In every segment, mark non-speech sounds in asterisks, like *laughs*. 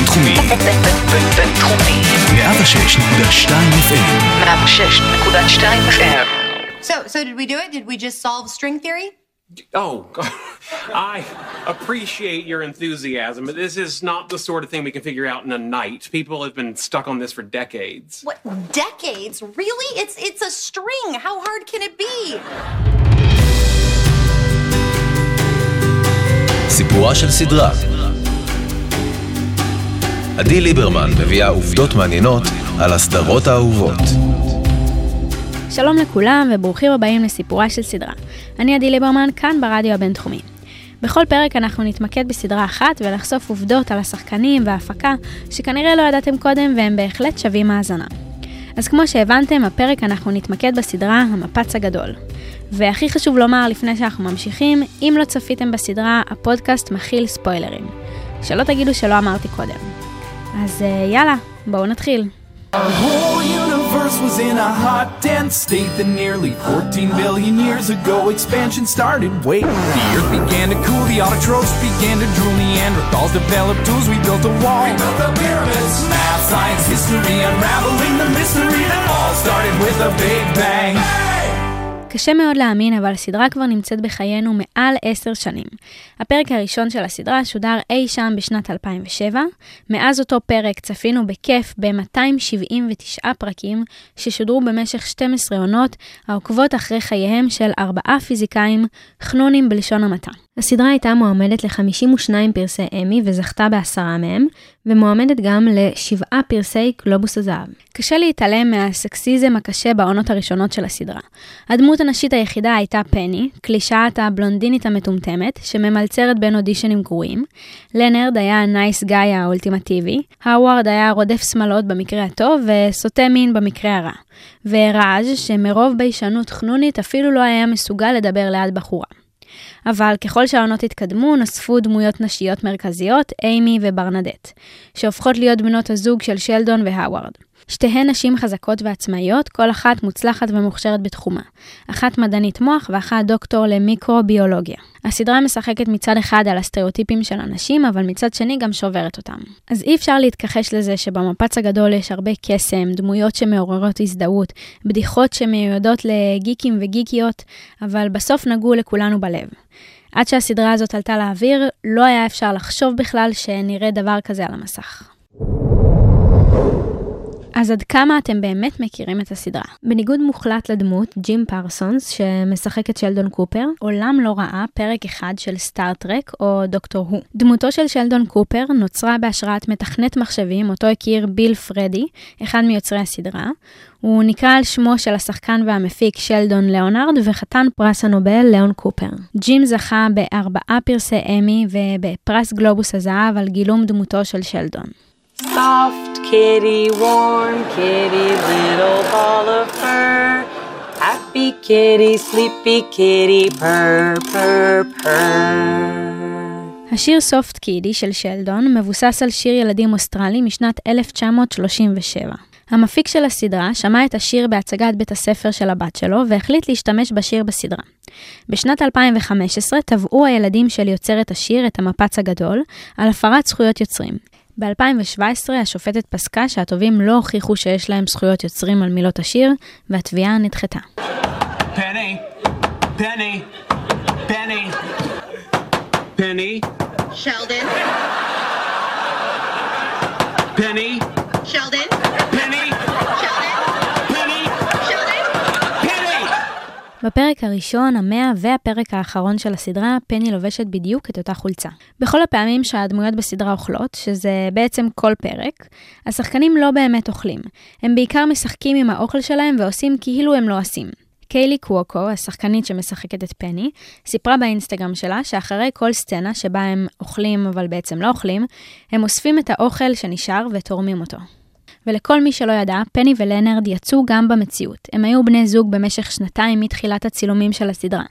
בינתחומי. בינתחומי. 106.2 FM. 106.2 FM. So, so did we do it? Did we just solve string theory? Oh, *laughs* God. I appreciate your enthusiasm, but this is not the sort of thing we can figure out in a night. People have been stuck on this for decades. What decades? Really? It's it's a string. How hard can it be? סיפורה של סדרה. עדי ליברמן מביאה עובדות מעניינות על הסדרות האהובות. שלום לכולם וברוכים הבאים לסיפורה של סדרה. אני עדי ליברמן, כאן ברדיו הבינתחומי. בכל פרק אנחנו נתמקד בסדרה אחת ולחשוף עובדות על השחקנים וההפקה שכנראה לא ידעתם קודם והם בהחלט שווים האזנה. אז כמו שהבנתם, הפרק אנחנו נתמקד בסדרה המפץ הגדול. והכי חשוב לומר לפני שאנחנו ממשיכים, אם לא צפיתם בסדרה, הפודקאסט מכיל ספוילרים. שלא תגידו שלא אמרתי קודם. אז אה, יאללה, בואו נתחיל. Our whole universe was in a hot, dense state that nearly 14 billion years ago expansion started. Wait, the earth began to cool, the autotrophs began to drool, Neanderthals developed tools, we built a wall. We built the pyramids. Math, science, history, unraveling the mystery that all started with a big bang. קשה מאוד להאמין, אבל הסדרה כבר נמצאת בחיינו מעל עשר שנים. הפרק הראשון של הסדרה שודר אי שם בשנת 2007. מאז אותו פרק צפינו בכיף ב-279 פרקים ששודרו במשך 12 עונות, העוקבות אחרי חייהם של ארבעה פיזיקאים, חנונים בלשון המעטה. הסדרה הייתה מועמדת ל-52 פרסי אמי וזכתה בעשרה מהם, ומועמדת גם לשבעה פרסי גלובוס הזהב. קשה להתעלם מהסקסיזם הקשה בעונות הראשונות של הסדרה. הדמות הנשית היחידה הייתה פני, קלישאת הבלונדינית המטומטמת, שממלצרת בין אודישנים גרועים. לנרד היה ה nice guy האולטימטיבי, האווארד היה רודף שמלות במקרה הטוב, וסוטה מין במקרה הרע. וראז' שמרוב ביישנות חנונית אפילו לא היה מסוגל לדבר ליד בחורה. אבל ככל שהעונות התקדמו, נוספו דמויות נשיות מרכזיות, אימי וברנדט, שהופכות להיות בנות הזוג של שלדון והאווארד. שתיהן נשים חזקות ועצמאיות, כל אחת מוצלחת ומוכשרת בתחומה. אחת מדענית מוח ואחת דוקטור למיקרוביולוגיה. הסדרה משחקת מצד אחד על הסטריאוטיפים של הנשים, אבל מצד שני גם שוברת אותם. אז אי אפשר להתכחש לזה שבמפץ הגדול יש הרבה קסם, דמויות שמעוררות הזדהות, בדיחות שמיועדות לגיקים וגיקיות, אבל בסוף נגעו לכולנו בלב. עד שהסדרה הזאת עלתה לאוויר, לא היה אפשר לחשוב בכלל שנראה דבר כזה על המסך. אז עד כמה אתם באמת מכירים את הסדרה? בניגוד מוחלט לדמות, ג'ים פרסונס, שמשחק את שלדון קופר, מעולם לא ראה פרק אחד של סטארט-טרק או דוקטור הו. דמותו של שלדון קופר נוצרה בהשראת מתכנת מחשבים, אותו הכיר ביל פריידי, אחד מיוצרי הסדרה. הוא נקרא על שמו של השחקן והמפיק שלדון ליאונרד וחתן פרס הנובל ליאון קופר. ג'ים זכה בארבעה פרסי אמי ובפרס גלובוס הזהב על גילום דמותו של שלדון. Soft kitty, warm kitty, little ball of fur. Happy kitty, sleepy kitty, purr, purr, purr. השיר סופט קידי של שלדון מבוסס על שיר ילדים אוסטרלי משנת 1937. המפיק של הסדרה שמע את השיר בהצגת בית הספר של הבת שלו והחליט להשתמש בשיר בסדרה. בשנת 2015 תבעו הילדים של יוצרת השיר את המפץ הגדול על הפרת זכויות יוצרים. ב-2017 השופטת פסקה שהטובים לא הוכיחו שיש להם זכויות יוצרים על מילות השיר, והתביעה נדחתה. Penny! Penny! Penny! Penny! Sheldon. בפרק הראשון, המאה והפרק האחרון של הסדרה, פני לובשת בדיוק את אותה חולצה. בכל הפעמים שהדמויות בסדרה אוכלות, שזה בעצם כל פרק, השחקנים לא באמת אוכלים. הם בעיקר משחקים עם האוכל שלהם ועושים כאילו הם לא עושים. קיילי קווקו, השחקנית שמשחקת את פני, סיפרה באינסטגרם שלה שאחרי כל סצנה שבה הם אוכלים אבל בעצם לא אוכלים, הם אוספים את האוכל שנשאר ותורמים אותו. ולכל מי שלא ידע, פני ולנרד יצאו גם במציאות. הם היו בני זוג במשך שנתיים מתחילת הצילומים של הסדרה.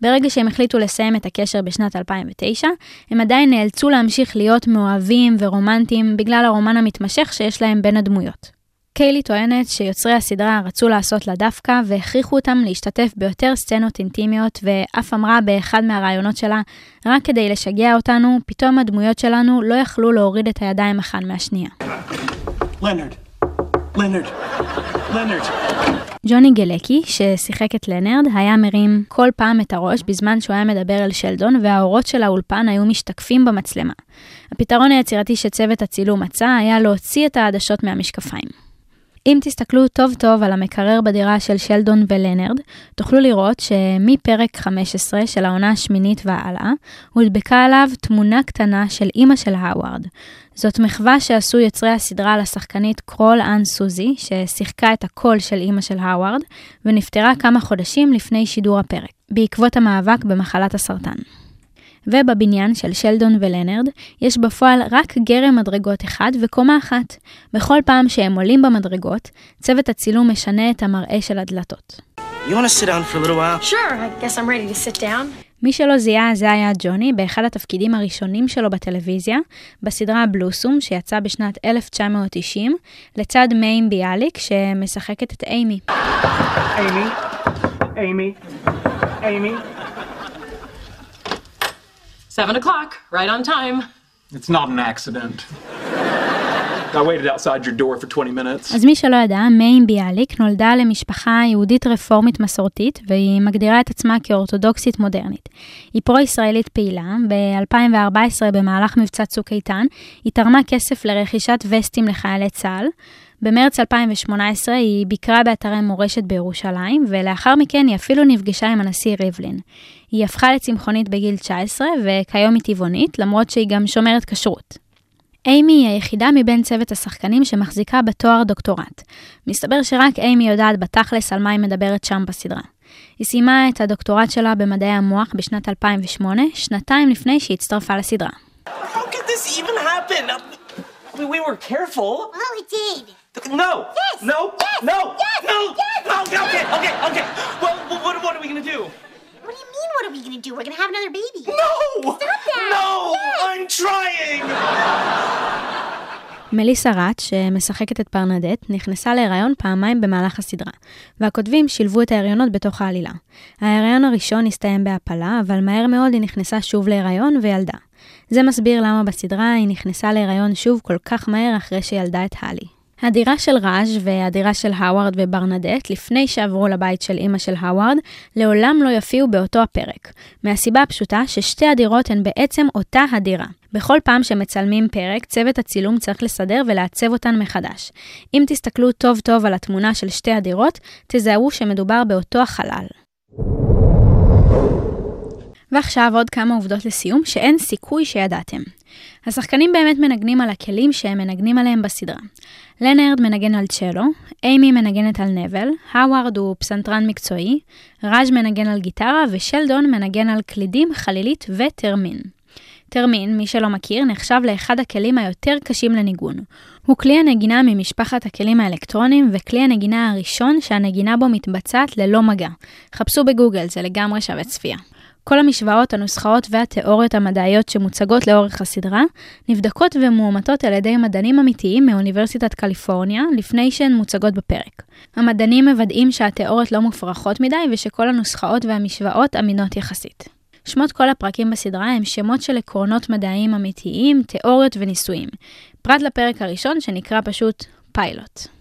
ברגע שהם החליטו לסיים את הקשר בשנת 2009, הם עדיין נאלצו להמשיך להיות מאוהבים ורומנטיים בגלל הרומן המתמשך שיש להם בין הדמויות. קיילי טוענת שיוצרי הסדרה רצו לעשות לה דווקא והכריחו אותם להשתתף ביותר סצנות אינטימיות ואף אמרה באחד מהראיונות שלה, רק כדי לשגע אותנו, פתאום הדמויות שלנו לא יכלו להוריד את הידיים אחת מהשנייה. Leonard. Leonard. Leonard. ג'וני גלקי, ששיחק את לנרד, היה מרים כל פעם את הראש בזמן שהוא היה מדבר אל שלדון, והאורות של האולפן היו משתקפים במצלמה. הפתרון היצירתי שצוות הצילום מצא היה להוציא את העדשות מהמשקפיים. אם תסתכלו טוב טוב על המקרר בדירה של שלדון ולנרד, תוכלו לראות שמפרק 15 של העונה השמינית והלאה, הודבקה עליו תמונה קטנה של אימא של האווארד. זאת מחווה שעשו יוצרי הסדרה לשחקנית קרול אן סוזי, ששיחקה את הקול של אימא של האווארד, ונפטרה כמה חודשים לפני שידור הפרק, בעקבות המאבק במחלת הסרטן. ובבניין של שלדון ולנרד יש בפועל רק גרם מדרגות אחד וקומה אחת. בכל פעם שהם עולים במדרגות, צוות הצילום משנה את המראה של הדלתות. Sure. מי שלא זיהה זה היה ג'וני באחד התפקידים הראשונים שלו בטלוויזיה, בסדרה בלוסום שיצא בשנת 1990, לצד מיין ביאליק שמשחקת את אימי. Amy. Amy. Amy. Seven o'clock, right on time. It's not an accident. I waited outside your door for 20 minutes. אז מי שלא ידע, מיין ביאליק נולדה למשפחה יהודית רפורמית מסורתית, והיא מגדירה את עצמה כאורתודוקסית מודרנית. היא פרו-ישראלית פעילה, ב-2014 במהלך מבצע צוק איתן, היא תרמה כסף לרכישת וסטים לחיילי צה"ל. במרץ 2018 היא ביקרה באתרי מורשת בירושלים, ולאחר מכן היא אפילו נפגשה עם הנשיא ריבלין. היא הפכה לצמחונית בגיל 19, וכיום היא טבעונית, למרות שהיא גם שומרת כשרות. אימי היא היחידה מבין צוות השחקנים שמחזיקה בתואר דוקטורט. מסתבר שרק אימי יודעת בתכלס על מה היא מדברת שם בסדרה. היא סיימה את הדוקטורט שלה במדעי המוח בשנת 2008, שנתיים לפני שהצטרפה לסדרה. How could this even happen? We were careful. Well, it did. No. Yes. No. Yes. No. Yes. No. Yes. No. Okay. Okay. Okay. Well, wh- what, what are we gonna do? What do you mean, what are we gonna do? We're gonna have another baby. No. Stop that. No. Yes. I'm trying. מליסה ראט, שמשחקת את פרנדט, נכנסה להיריון פעמיים במהלך הסדרה, והכותבים שילבו את ההריונות בתוך העלילה. ההיריון הראשון הסתיים בהפלה, אבל מהר מאוד היא נכנסה שוב להיריון וילדה. זה מסביר למה בסדרה היא נכנסה להיריון שוב כל כך מהר אחרי שילדה את הלי. הדירה של ראז' והדירה של האווארד וברנדט, לפני שעברו לבית של אימא של האווארד, לעולם לא יופיעו באותו הפרק. מהסיבה הפשוטה ששתי הדירות הן בעצם אותה הדירה. בכל פעם שמצלמים פרק, צוות הצילום צריך לסדר ולעצב אותן מחדש. אם תסתכלו טוב טוב על התמונה של שתי הדירות, תזהרו שמדובר באותו החלל. ועכשיו עוד כמה עובדות לסיום שאין סיכוי שידעתם. השחקנים באמת מנגנים על הכלים שהם מנגנים עליהם בסדרה. לנרד מנגן על צ'לו, אימי מנגנת על נבל, האווארד הוא פסנתרן מקצועי, ראז' מנגן על גיטרה ושלדון מנגן על קלידים, חלילית וטרמין. טרמין, מי שלא מכיר, נחשב לאחד הכלים היותר קשים לניגון. הוא כלי הנגינה ממשפחת הכלים האלקטרונים וכלי הנגינה הראשון שהנגינה בו מתבצעת ללא מגע. חפשו בגוגל, זה לגמרי שווה צפייה. כל המשוואות, הנוסחאות והתיאוריות המדעיות שמוצגות לאורך הסדרה, נבדקות ומאומתות על ידי מדענים אמיתיים מאוניברסיטת קליפורניה לפני שהן מוצגות בפרק. המדענים מוודאים שהתיאוריות לא מופרכות מדי ושכל הנוסחאות והמשוואות אמינות יחסית. שמות כל הפרקים בסדרה הם שמות של עקרונות מדעיים אמיתיים, תיאוריות וניסויים. פרט לפרק הראשון שנקרא פשוט פיילוט.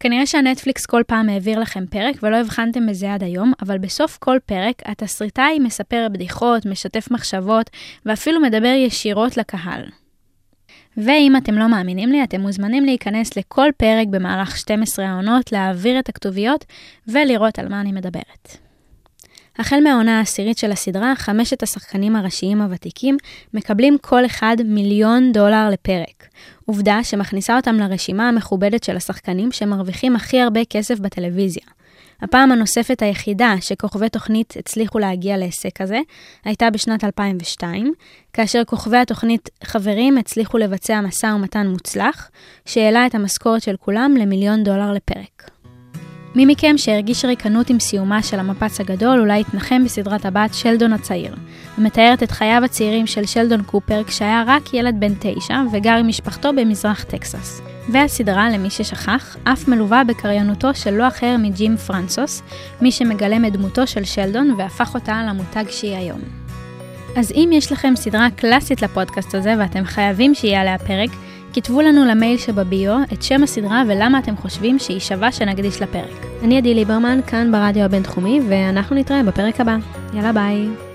כנראה שהנטפליקס כל פעם העביר לכם פרק ולא הבחנתם בזה עד היום, אבל בסוף כל פרק התסריטאי מספר בדיחות, משתף מחשבות ואפילו מדבר ישירות לקהל. ואם אתם לא מאמינים לי, אתם מוזמנים להיכנס לכל פרק במהלך 12 העונות, להעביר את הכתוביות ולראות על מה אני מדברת. החל מהעונה העשירית של הסדרה, חמשת השחקנים הראשיים הוותיקים מקבלים כל אחד מיליון דולר לפרק. עובדה שמכניסה אותם לרשימה המכובדת של השחקנים שמרוויחים הכי הרבה כסף בטלוויזיה. הפעם הנוספת היחידה שכוכבי תוכנית הצליחו להגיע להישג כזה, הייתה בשנת 2002, כאשר כוכבי התוכנית חברים הצליחו לבצע משא ומתן מוצלח, שהעלה את המשכורת של כולם למיליון דולר לפרק. מי מכם שהרגיש ריקנות עם סיומה של המפץ הגדול אולי יתנחם בסדרת הבת שלדון הצעיר, המתארת את חייו הצעירים של שלדון קופר כשהיה רק ילד בן תשע וגר עם משפחתו במזרח טקסס. והסדרה, למי ששכח, אף מלווה בקריינותו של לא אחר מג'ים פרנסוס, מי שמגלם את דמותו של שלדון והפך אותה למותג שהיא היום. אז אם יש לכם סדרה קלאסית לפודקאסט הזה ואתם חייבים שיהיה עליה פרק, כתבו לנו למייל שבביו את שם הסדרה ולמה אתם חושבים שהיא שווה שנקדיש לפרק. אני עדי ליברמן, כאן ברדיו הבינתחומי, ואנחנו נתראה בפרק הבא. יאללה ביי.